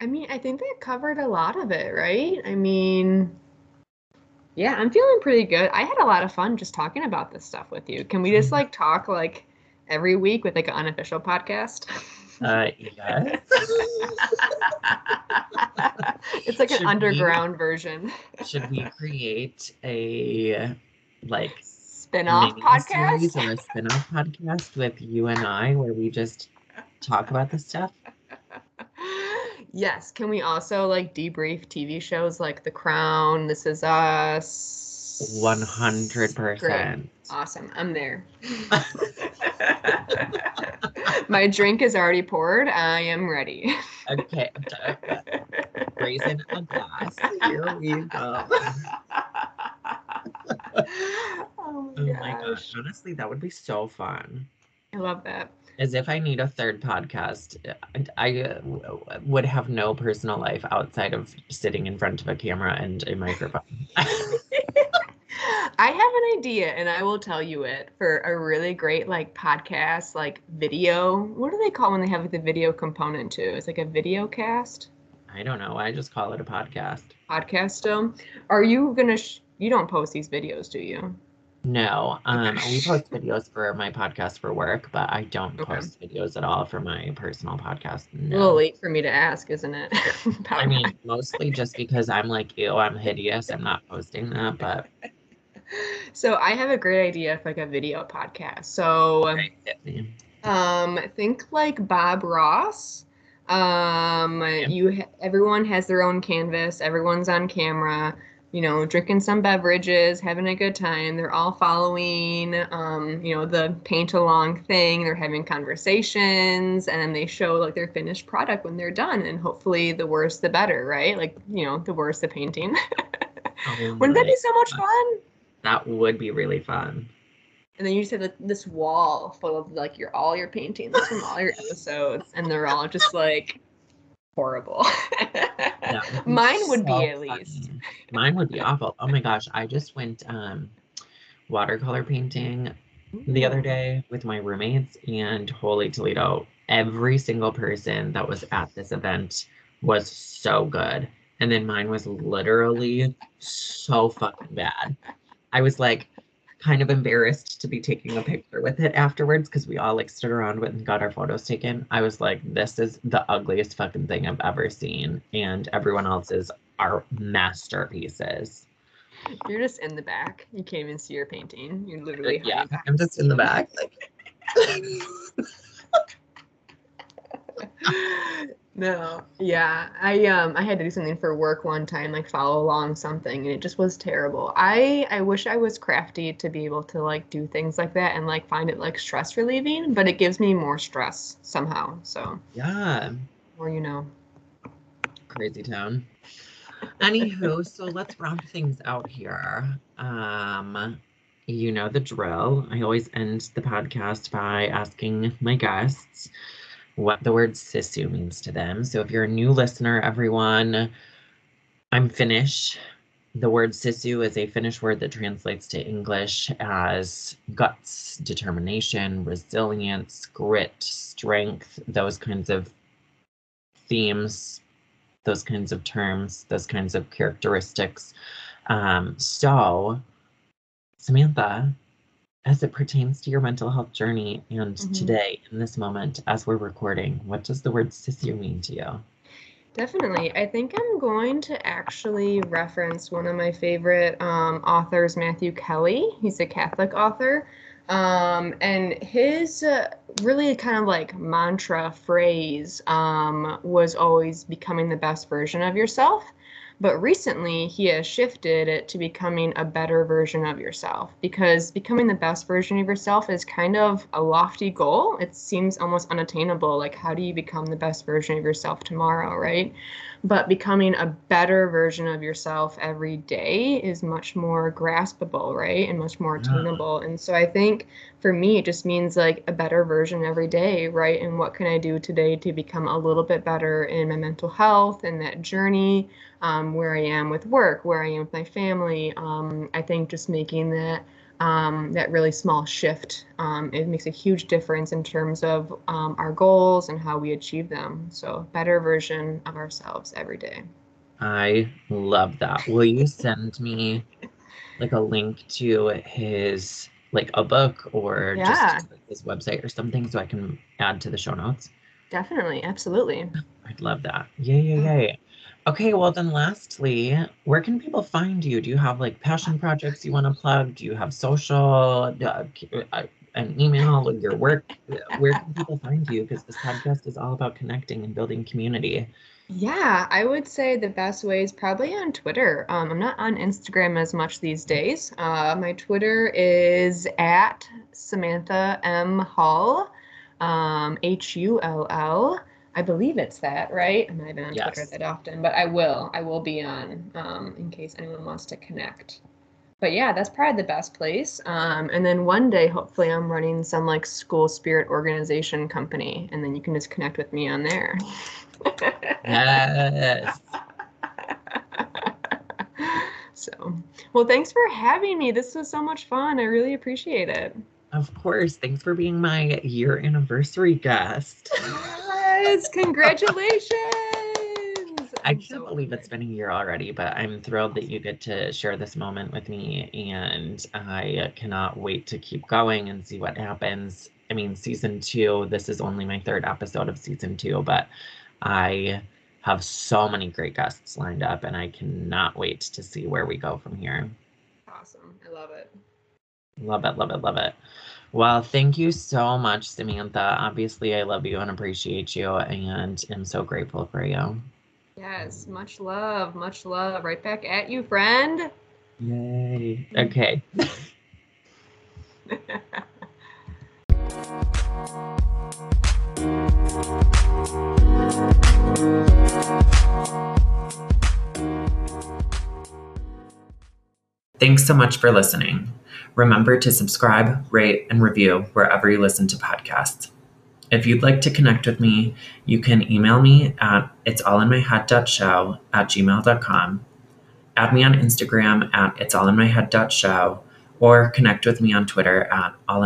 [SPEAKER 2] I mean, I think that covered a lot of it, right? I mean, yeah, I'm feeling pretty good. I had a lot of fun just talking about this stuff with you. Can we just like talk like every week with like an unofficial podcast?
[SPEAKER 1] Uh, yes.
[SPEAKER 2] it's like an
[SPEAKER 1] Should we-
[SPEAKER 2] underground version.
[SPEAKER 1] Should we create a like
[SPEAKER 2] Spin-off podcast?
[SPEAKER 1] or a spin-off podcast with you and I where we just talk about this stuff?
[SPEAKER 2] yes. Can we also like debrief TV shows like The Crown, This Is Us?
[SPEAKER 1] One hundred
[SPEAKER 2] Great.
[SPEAKER 1] percent.
[SPEAKER 2] Awesome. I'm there. My drink is already poured. I am ready.
[SPEAKER 1] Okay, raising a glass. Here we go.
[SPEAKER 2] Oh
[SPEAKER 1] Oh
[SPEAKER 2] my gosh.
[SPEAKER 1] Honestly, that would be so fun.
[SPEAKER 2] I love that.
[SPEAKER 1] As if I need a third podcast, I, I uh, would have no personal life outside of sitting in front of a camera and a microphone.
[SPEAKER 2] I have an idea and I will tell you it for a really great like podcast, like video. What do they call when they have like, the video component too? It's like a video cast
[SPEAKER 1] I don't know. I just call it a podcast.
[SPEAKER 2] podcast still. Are you gonna? Sh- you don't post these videos, do you?
[SPEAKER 1] No, um, we post videos for my podcast for work, but I don't
[SPEAKER 2] Okay.
[SPEAKER 1] post videos at all for my personal podcast.
[SPEAKER 2] A little
[SPEAKER 1] No.
[SPEAKER 2] late for me to ask, isn't it?
[SPEAKER 1] I mean, mostly just because I'm like, ew, I'm hideous. I'm not posting that, but
[SPEAKER 2] so I have a great idea for like a video podcast. So um think like bob ross um you ha- everyone has their own canvas everyone's on camera you know drinking some beverages having a good time. They're all following um you know the paint along thing. They're having conversations and they show like their finished product when they're done and hopefully the worse the better right? Like you know the worse the painting.
[SPEAKER 1] Oh
[SPEAKER 2] wouldn't that be so much fun?
[SPEAKER 1] That would be really fun.
[SPEAKER 2] And then you just have like, this wall full of like your all your paintings from all your episodes, and they're all just like horrible. Mine would be at least.
[SPEAKER 1] funny. Mine would be awful. Oh my gosh, I just went um watercolor painting the other day with my roommates, and holy Toledo, every single person that was at this event was so good. And then mine was literally so fucking bad. I was like kind of embarrassed to be taking a picture with it afterwards because we all like stood around with and got our photos taken. I was like, this is the ugliest fucking thing I've ever seen. And everyone else's are masterpieces.
[SPEAKER 2] You're just in the back. You can't even see your painting. You're literally
[SPEAKER 1] Yeah,
[SPEAKER 2] hiding.
[SPEAKER 1] I'm just in the back. Like,
[SPEAKER 2] no yeah i um i had to do something for work one time like follow along something and it just was terrible i i wish i was crafty to be able to like do things like that and like find it like stress relieving but it gives me more stress somehow so
[SPEAKER 1] yeah,
[SPEAKER 2] or you know
[SPEAKER 1] crazy town. Anywho, so let's round things out here. Um, you know the drill. I always end the podcast by asking my guests what the word sisu means to them. So if you're a new listener, everyone, I'm Finnish. The word sisu is a Finnish word that translates to English as guts, determination, resilience, grit, strength, those kinds of themes, those kinds of terms, those kinds of characteristics. Um, so, Samantha, as it pertains to your mental health journey and
[SPEAKER 2] Mhm.
[SPEAKER 1] today in this moment as we're recording, what does the word sisu mean to you?
[SPEAKER 2] Definitely. I think I'm going to actually reference one of my favorite um, authors, Matthew Kelly. He's a Catholic author. Um, and his uh, really kind of like mantra phrase um, was always becoming the best version of yourself. But recently, he has shifted it to becoming a better version of yourself because becoming the best version of yourself is kind of a lofty goal. It seems almost unattainable. Like, how do you become the best version of yourself tomorrow, right? But becoming a better version of yourself every day is much more graspable, right? And much more
[SPEAKER 1] Yeah.
[SPEAKER 2] attainable. And so I think for me, it just means like a better version every day, right? And what can I do today to become a little bit better in my mental health and that journey, um, where I am with work, where I am with my family. Um, I think just making that um, that really small shift um, it makes a huge difference in terms of um, our goals and how we achieve them. So better version of ourselves every day.
[SPEAKER 1] I love that. Will you send me like a link to his like a book or
[SPEAKER 2] Yeah.
[SPEAKER 1] just like, his website or something so I can add to the show notes?
[SPEAKER 2] Definitely, absolutely.
[SPEAKER 1] I'd love that. Yay, yay, yay. Okay, well then lastly, where can people find you? Do you have like passion projects you want to plug? Do you have social, uh, uh, an email, your work? Where can people find you? Because this podcast is all about connecting and building community.
[SPEAKER 2] Yeah, I would say the best way is probably on Twitter. Um, I'm not on Instagram as much these days. Uh, my Twitter is at Samantha M Hull, um, H U L L. I believe it's that, right? I'm not on Twitter that often, but I will. I will be on um, in case anyone wants to connect. But yeah, that's probably the best place. Um, and then one day, hopefully, I'm running some like school spirit organization company, and then you can just connect with me on there.
[SPEAKER 1] Yes.
[SPEAKER 2] so, well, thanks for having me. This was so much fun. I really appreciate it.
[SPEAKER 1] Of course. Thanks for being my year anniversary guest.
[SPEAKER 2] Yes, congratulations.
[SPEAKER 1] I can't
[SPEAKER 2] so
[SPEAKER 1] believe it's been a year already, but I'm thrilled that you get to share this moment with me, and I cannot wait to keep going and see what happens. I mean, season two, this is only my third episode of season two, but I have so many great guests lined up, and I cannot wait to see where we go from here.
[SPEAKER 2] Awesome. I love it.
[SPEAKER 1] Love it, love it, love it. Well, thank you so much, Samantha. Obviously, I love you and appreciate you, and am so grateful for you.
[SPEAKER 2] Yes, much love, much love. Right back at you, friend.
[SPEAKER 1] Yay. Okay. Thanks so much for listening. Remember to subscribe, rate, and review wherever you listen to podcasts. If you'd like to connect with me, you can email me at it'sallinmyhead.show at gmail.com, add me on Instagram at it'sallinmyhead.show, or connect with me on Twitter at All